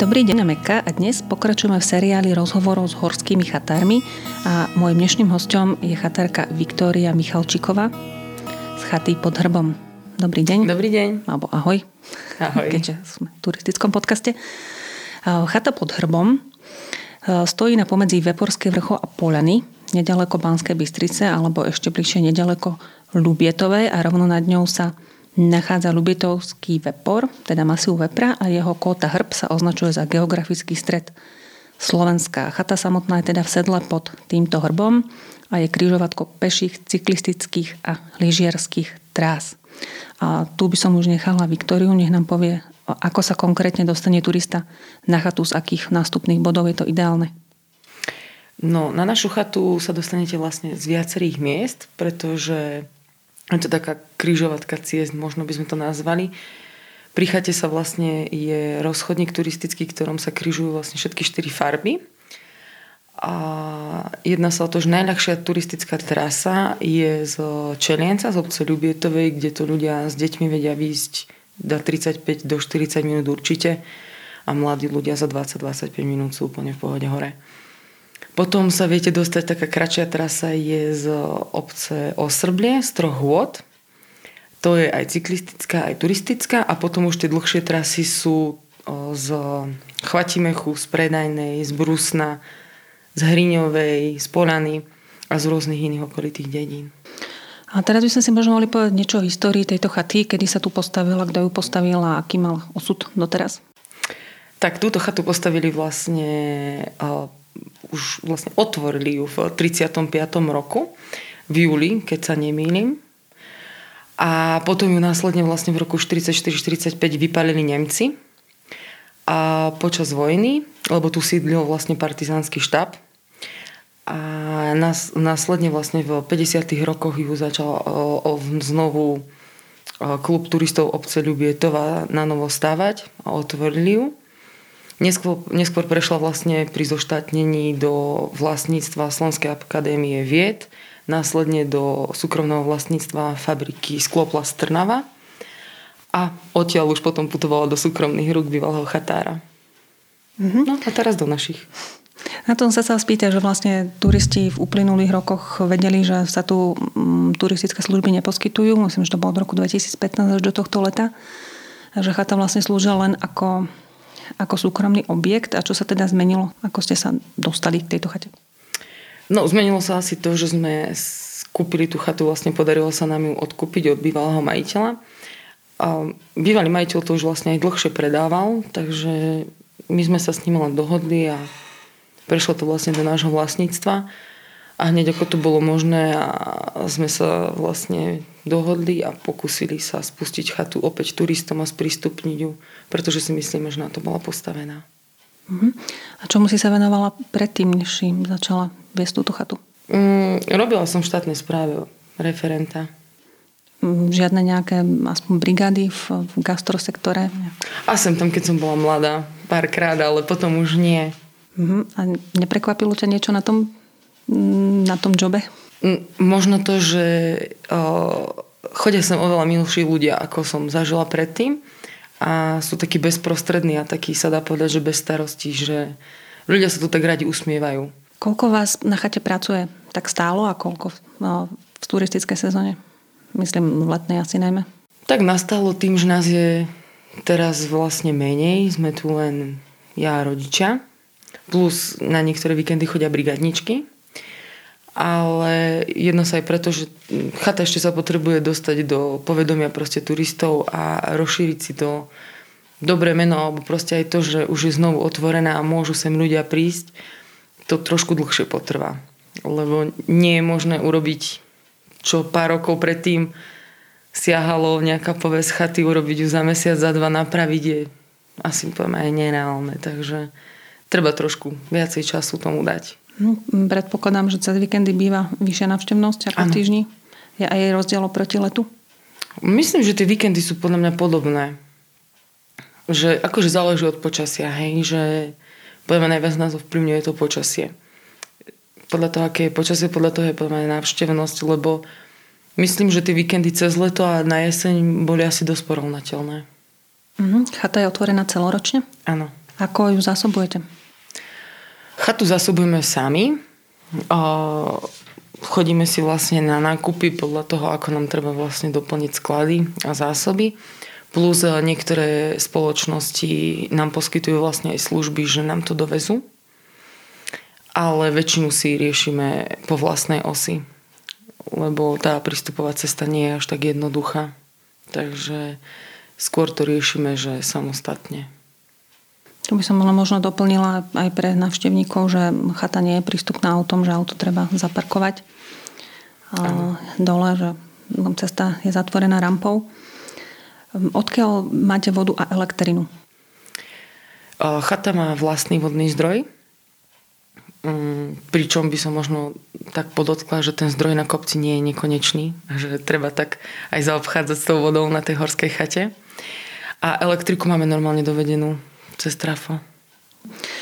Dobrý deň, Meka a dnes pokračujeme v seriáli rozhovorov s horskými chatármi a môjim dnešným hostom je chatárka Viktória Michalčíková z chaty pod hrbom. Dobrý deň. Dobrý deň. Alebo ahoj. Ahoj. Keďže sme v turistickom podcaste. Chata pod hrbom stojí na pomedzi Veporskej vrcho a Polany, nedaleko Banskej Bystrice, alebo ešte bližšie nedaleko Lubietovej a rovno nad ňou sa nachádza Lubietovský vepor, teda masív vepra a jeho kóta hrb sa označuje za geografický stred Slovenska. Chata samotná je teda v sedle pod týmto hrbom a je križovatko peších, cyklistických a lyžiarských trás. A tu by som už nechala Viktóriu, nech nám povie, ako sa konkrétne dostane turista na chatu, z akých nástupných bodov je to ideálne. No, na našu chatu sa dostanete vlastne z viacerých miest, pretože je to taká kryžovatka ciest, možno by sme to nazvali. Pri chate sa vlastne je rozchodník turistický, ktorom sa kryžujú vlastne všetky štyri farby. A jedna sa o to, že najľahšia turistická trasa je z Čelienca, z obce Ľubietovej, kde to ľudia s deťmi vedia výjsť do 35 do 40 minút určite a mladí ľudia za 20-25 minút sú úplne v pohode hore. Potom sa viete dostať, taká kratšia trasa je z obce Osrblie, z troch hôd. To je aj cyklistická, aj turistická a potom už tie dlhšie trasy sú z Chvatimechu, z Predajnej, z Brusna, z Hriňovej, z Polany a z rôznych iných okolitých dedín. A teraz by sme si možno mohli povedať niečo o histórii tejto chaty, kedy sa tu postavila, kto ju postavila a aký mal osud doteraz? Tak túto chatu postavili vlastne už vlastne otvorili ju v 35. roku, v júli, keď sa nemýlim. A potom ju následne vlastne v roku 44-45 vypalili Nemci. A počas vojny, lebo tu sídlil vlastne partizánsky štáb, a nás, následne vlastne v 50. rokoch ju začal znovu klub turistov obce Ľubietova na novo stávať a otvorili ju. Neskôr, neskôr prešla vlastne pri zoštátnení do vlastníctva Slovenskej akadémie vied, následne do súkromného vlastníctva fabriky Skloplast Trnava a odtiaľ už potom putovala do súkromných rúk bývalého chatára. Mm-hmm. No a teraz do našich. Na tom sa sa spýta, že vlastne turisti v uplynulých rokoch vedeli, že sa tu mm, turistické služby neposkytujú. Myslím, že to bolo od roku 2015 až do tohto leta. Že chata vlastne slúžila len ako ako súkromný objekt a čo sa teda zmenilo? Ako ste sa dostali k tejto chate? No, zmenilo sa asi to, že sme kúpili tú chatu, vlastne podarilo sa nám ju odkúpiť od bývalého majiteľa. A bývalý majiteľ to už vlastne aj dlhšie predával, takže my sme sa s ním len dohodli a prešlo to vlastne do nášho vlastníctva. A hneď ako to bolo možné a sme sa vlastne dohodli a pokúsili sa spustiť chatu opäť turistom a sprístupniť ju, pretože si myslíme, že na to bola postavená. Uh-huh. A čomu si sa venovala predtým, než im začala viesť túto chatu? Mm, robila som v štátnej správe referenta. Mm, žiadne nejaké aspoň brigády v, v gastrosektore? A som tam, keď som bola mladá, párkrát, ale potom už nie. Uh-huh. A neprekvapilo ťa niečo na tom Mm, na tom jobe? Mm, možno to, že chodia sem oveľa milší ľudia, ako som zažila predtým a sú takí bezprostrední a takí sa dá povedať, že bez starostí, že ľudia sa tu tak radi usmievajú. Koľko vás na chate pracuje tak stálo a koľko no, v turistickej sezóne? Myslím v letnej asi najmä. Tak nastalo tým, že nás je teraz vlastne menej. Sme tu len ja a rodičia. Plus na niektoré víkendy chodia brigadničky ale jedno sa aj preto, že chata ešte sa potrebuje dostať do povedomia proste turistov a rozšíriť si to dobré meno, alebo proste aj to, že už je znovu otvorená a môžu sem ľudia prísť, to trošku dlhšie potrvá. Lebo nie je možné urobiť, čo pár rokov predtým siahalo nejaká poves chaty, urobiť ju za mesiac, za dva napraviť je asi poviem aj nereálne. Takže treba trošku viacej času tomu dať. Hm, predpokladám, že cez víkendy býva vyššia návštevnosť ako týždni. Je aj rozdiel oproti letu? Myslím, že tie víkendy sú podľa mňa podobné. Že akože záleží od počasia, hej, že podľa mňa najviac nás ovplyvňuje to počasie. Podľa toho, aké je počasie, podľa toho je podľa mňa návštevnosť, lebo myslím, že tie víkendy cez leto a na jeseň boli asi dosť porovnateľné. Uh-huh. Chata je otvorená celoročne? Áno. Ako ju zásobujete? Chatu zásobujeme sami. Chodíme si vlastne na nákupy podľa toho, ako nám treba vlastne doplniť sklady a zásoby. Plus e, niektoré spoločnosti nám poskytujú vlastne aj služby, že nám to dovezú. Ale väčšinu si riešime po vlastnej osi. Lebo tá prístupová cesta nie je až tak jednoduchá. Takže skôr to riešime, že samostatne. Tu by som možno doplnila aj pre navštevníkov, že chata nie je prístupná autom, že auto treba zaparkovať Ano. dole, že cesta je zatvorená rampou. Odkiaľ máte vodu a elektrinu? Chata má vlastný vodný zdroj, mm, pričom by som možno tak podotkla, že ten zdroj na kopci nie je nekonečný, že treba tak aj zaobchádzať s tou vodou na tej horskej chate. A elektriku máme normálne dovedenú cez trafo.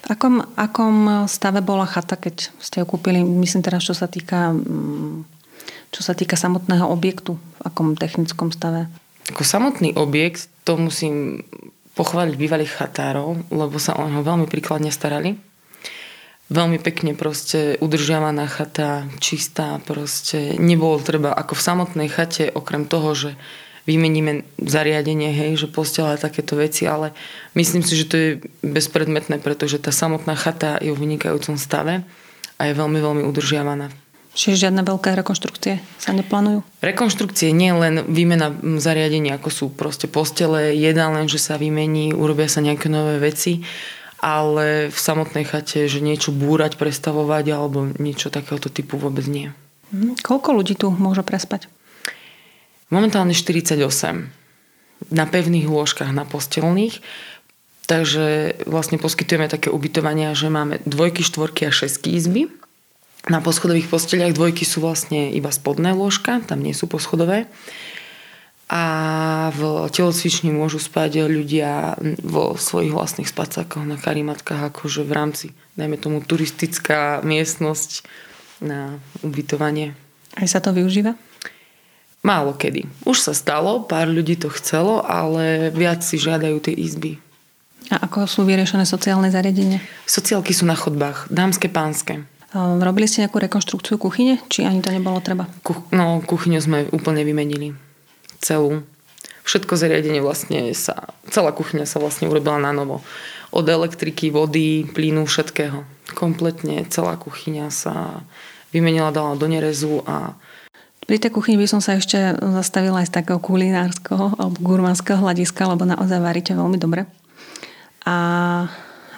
V akom, akom stave bola chata, keď ste ju kúpili? Myslím teraz, čo sa týka, mm, čo sa týka samotného objektu. V akom technickom stave? Ako samotný objekt, to musím pochváliť bývalých chatárov, lebo sa o neho veľmi príkladne starali. Veľmi pekne proste udržiavaná chata, čistá proste. Nebolo treba ako v samotnej chate, okrem toho, že vymeníme zariadenie, hej, že postela a takéto veci, ale myslím si, že to je bezpredmetné, pretože tá samotná chata je v vynikajúcom stave a je veľmi, veľmi udržiavaná. Čiže žiadne veľké rekonštrukcie sa neplánujú? Rekonštrukcie nie len výmena zariadenia, ako sú proste postele, jedá len, že sa vymení, urobia sa nejaké nové veci, ale v samotnej chate, že niečo búrať, prestavovať alebo niečo takéhoto typu vôbec nie. Hm, koľko ľudí tu môže prespať? Momentálne 48 na pevných lôžkach, na postelných. Takže vlastne poskytujeme také ubytovania, že máme dvojky, štvorky a šestky izby. Na poschodových posteliach dvojky sú vlastne iba spodné lôžka, tam nie sú poschodové. A v telocvični môžu spať ľudia vo svojich vlastných spacákoch na karimatkách, akože v rámci, dajme tomu, turistická miestnosť na ubytovanie. Aj sa to využíva? Málo kedy. Už sa stalo, pár ľudí to chcelo, ale viac si žiadajú tie izby. A ako sú vyriešené sociálne zariadenia? Sociálky sú na chodbách, dámske, pánske. Robili ste nejakú rekonštrukciu kuchyne? Či ani to nebolo treba? Kuch- no, kuchyňu sme úplne vymenili. Celú. Všetko zariadenie vlastne sa... Celá kuchyňa sa vlastne urobila na novo. Od elektriky, vody, plynu, všetkého. Kompletne celá kuchyňa sa vymenila, dala do nerezu a pri tej kuchyni by som sa ešte zastavila aj z takého kulinárskeho alebo gurmánskeho hľadiska, lebo naozaj varíte veľmi dobre. A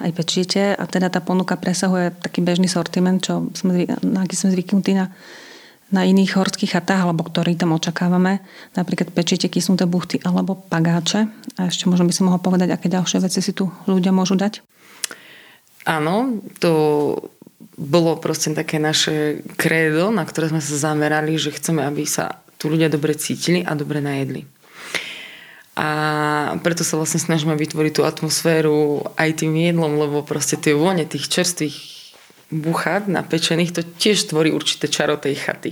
aj pečíte a teda tá ponuka presahuje taký bežný sortiment, čo sme, na aký sme zvyknutí na, na iných horských chatách, alebo ktorý tam očakávame. Napríklad pečíte kysnuté buchty alebo pagáče. A ešte možno by som mohol povedať, aké ďalšie veci si tu ľudia môžu dať. Áno, to bolo proste také naše krédo, na ktoré sme sa zamerali, že chceme, aby sa tu ľudia dobre cítili a dobre najedli. A preto sa vlastne snažíme vytvoriť tú atmosféru aj tým jedlom, lebo proste tie vône tých čerstvých buchát napečených, to tiež tvorí určité čaro tej chaty.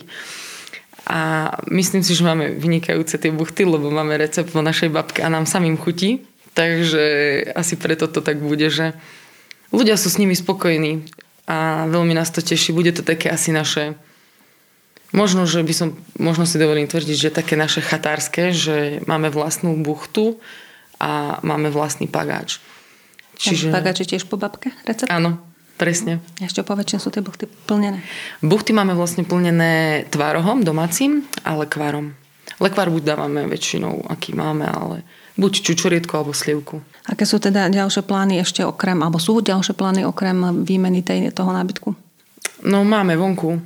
A myslím si, že máme vynikajúce tie buchty, lebo máme recept vo našej babke a nám samým chutí. Takže asi preto to tak bude, že ľudia sú s nimi spokojní a veľmi nás to teší. Bude to také asi naše Možno, že by som, možno si dovolím tvrdiť, že také naše chatárske, že máme vlastnú buchtu a máme vlastný pagáč. Čiže... Pagáč je tiež po babke recept? Áno, presne. Ešte po väčšine sú tie buchty plnené? Buchty máme vlastne plnené tvárohom domácim a lekvárom. Lekvár buď dávame väčšinou, aký máme, ale buď čučorietku alebo slivku. Aké sú teda ďalšie plány ešte okrem, alebo sú ďalšie plány okrem výmeny tej, toho nábytku? No máme vonku.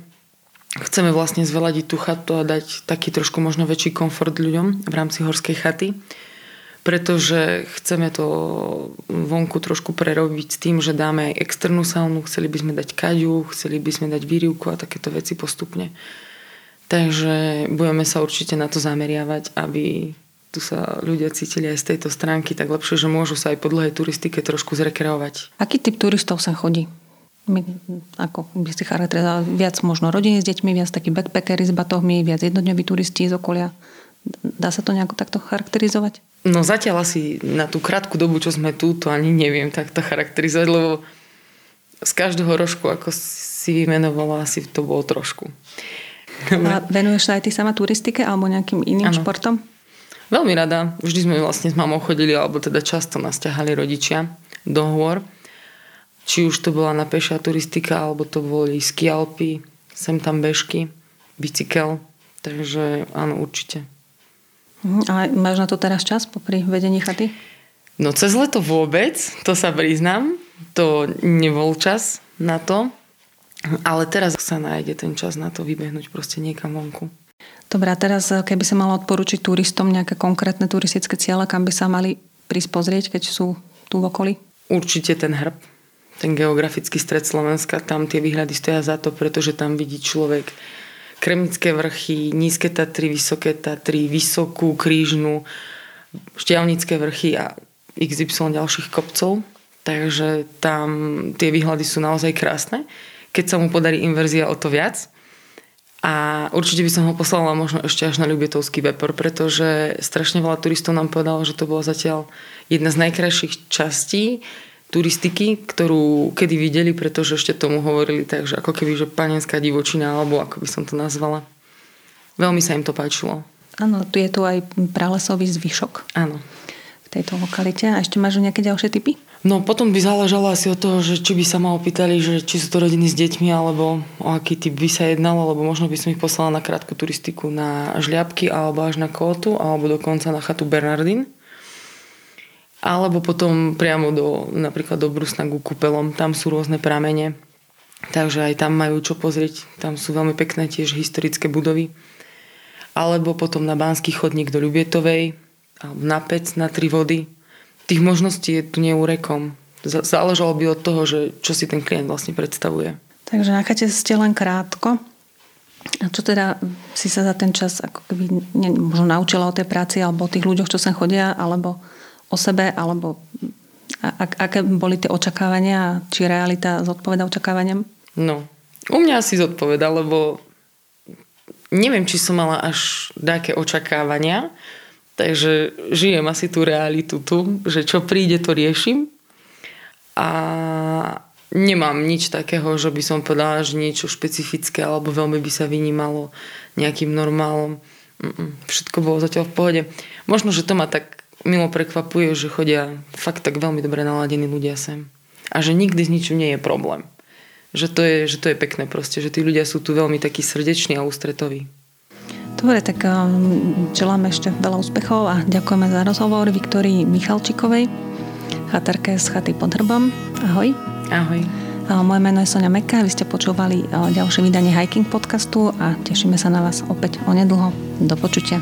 Chceme vlastne zveladiť tú chatu a dať taký trošku možno väčší komfort ľuďom v rámci horskej chaty pretože chceme to vonku trošku prerobiť s tým, že dáme aj externú saunu, chceli by sme dať kaďu, chceli by sme dať výrivku a takéto veci postupne. Takže budeme sa určite na to zameriavať, aby tu sa ľudia cítili aj z tejto stránky tak lepšie, že môžu sa aj po dlhej turistike trošku zrekreovať. Aký typ turistov sa chodí? My, ako by si charakterizoval viac možno rodiny s deťmi, viac takí backpackery s batohmi, viac jednodňoví turisti z okolia. Dá sa to nejako takto charakterizovať? No zatiaľ asi na tú krátku dobu, čo sme tu, to ani neviem takto charakterizovať, lebo z každého rožku, ako si vymenovala, asi to bolo trošku. A venuješ sa aj ty sama turistike alebo nejakým iným ano. športom? Veľmi rada. Vždy sme vlastne s mamou chodili, alebo teda často nás ťahali rodičia do hôr. Či už to bola na pešia turistika, alebo to boli skialpy, sem tam bežky, bicykel. Takže áno, určite. Mhm. A máš na to teraz čas popri vedení chaty? No cez leto vôbec, to sa priznám. To nebol čas na to. Ale teraz sa nájde ten čas na to vybehnúť proste niekam vonku. Dobre, a teraz keby sa mala odporučiť turistom nejaké konkrétne turistické ciele, kam by sa mali prísť pozrieť, keď sú tu v okolí? Určite ten hrb, ten geografický stred Slovenska, tam tie výhľady stoja za to, pretože tam vidí človek Kremnické vrchy, Nízke Tatry, Vysoké Tatry, Vysokú, Krížnu, Šťavnické vrchy a XY ďalších kopcov. Takže tam tie výhľady sú naozaj krásne. Keď sa mu podarí inverzia o to viac. A určite by som ho poslala možno ešte až na Ľubietovský vepor, pretože strašne veľa turistov nám povedalo, že to bola zatiaľ jedna z najkrajších častí turistiky, ktorú kedy videli, pretože ešte tomu hovorili tak, že ako keby, že panenská divočina, alebo ako by som to nazvala. Veľmi sa im to páčilo. Áno, tu je tu aj pralesový zvyšok. Áno. V tejto lokalite. A ešte máš nejaké ďalšie typy? No potom by záležalo asi od toho, že či by sa ma opýtali, že či sú to rodiny s deťmi, alebo o aký typ by sa jednalo, lebo možno by som ich poslala na krátku turistiku na žliapky, alebo až na kótu, alebo dokonca na chatu Bernardin alebo potom priamo do, napríklad do Brusna ku kúpelom. Tam sú rôzne pramene, takže aj tam majú čo pozrieť. Tam sú veľmi pekné tiež historické budovy. Alebo potom na Banský chodník do Ľubietovej, alebo na Pec, na Tri vody. Tých možností je tu neúrekom. Záležalo by od toho, že čo si ten klient vlastne predstavuje. Takže na chate ste len krátko. A čo teda si sa za ten čas ako keby ne, možno naučila o tej práci alebo o tých ľuďoch, čo sem chodia, alebo o sebe, alebo ak, aké boli tie očakávania, či realita zodpoveda očakávaniam? No, u mňa si zodpoveda, lebo neviem, či som mala až také očakávania, takže žijem asi tú realitu tu, že čo príde, to riešim. A nemám nič takého, že by som povedala, že niečo špecifické alebo veľmi by sa vynímalo nejakým normálom. Všetko bolo zatiaľ v pohode. Možno, že to ma tak milo prekvapuje, že chodia fakt tak veľmi dobre naladení ľudia sem. A že nikdy s ničím nie je problém. Že to je, že to je pekné proste, že tí ľudia sú tu veľmi takí srdeční a ústretoví. Dobre, tak um, želáme ešte veľa úspechov a ďakujeme za rozhovor Viktorii Michalčikovej, chatarke z chaty pod hrbom. Ahoj. Ahoj. Moje meno je Sonia Meka, vy ste počúvali ďalšie vydanie Hiking podcastu a tešíme sa na vás opäť onedlho. Do počutia.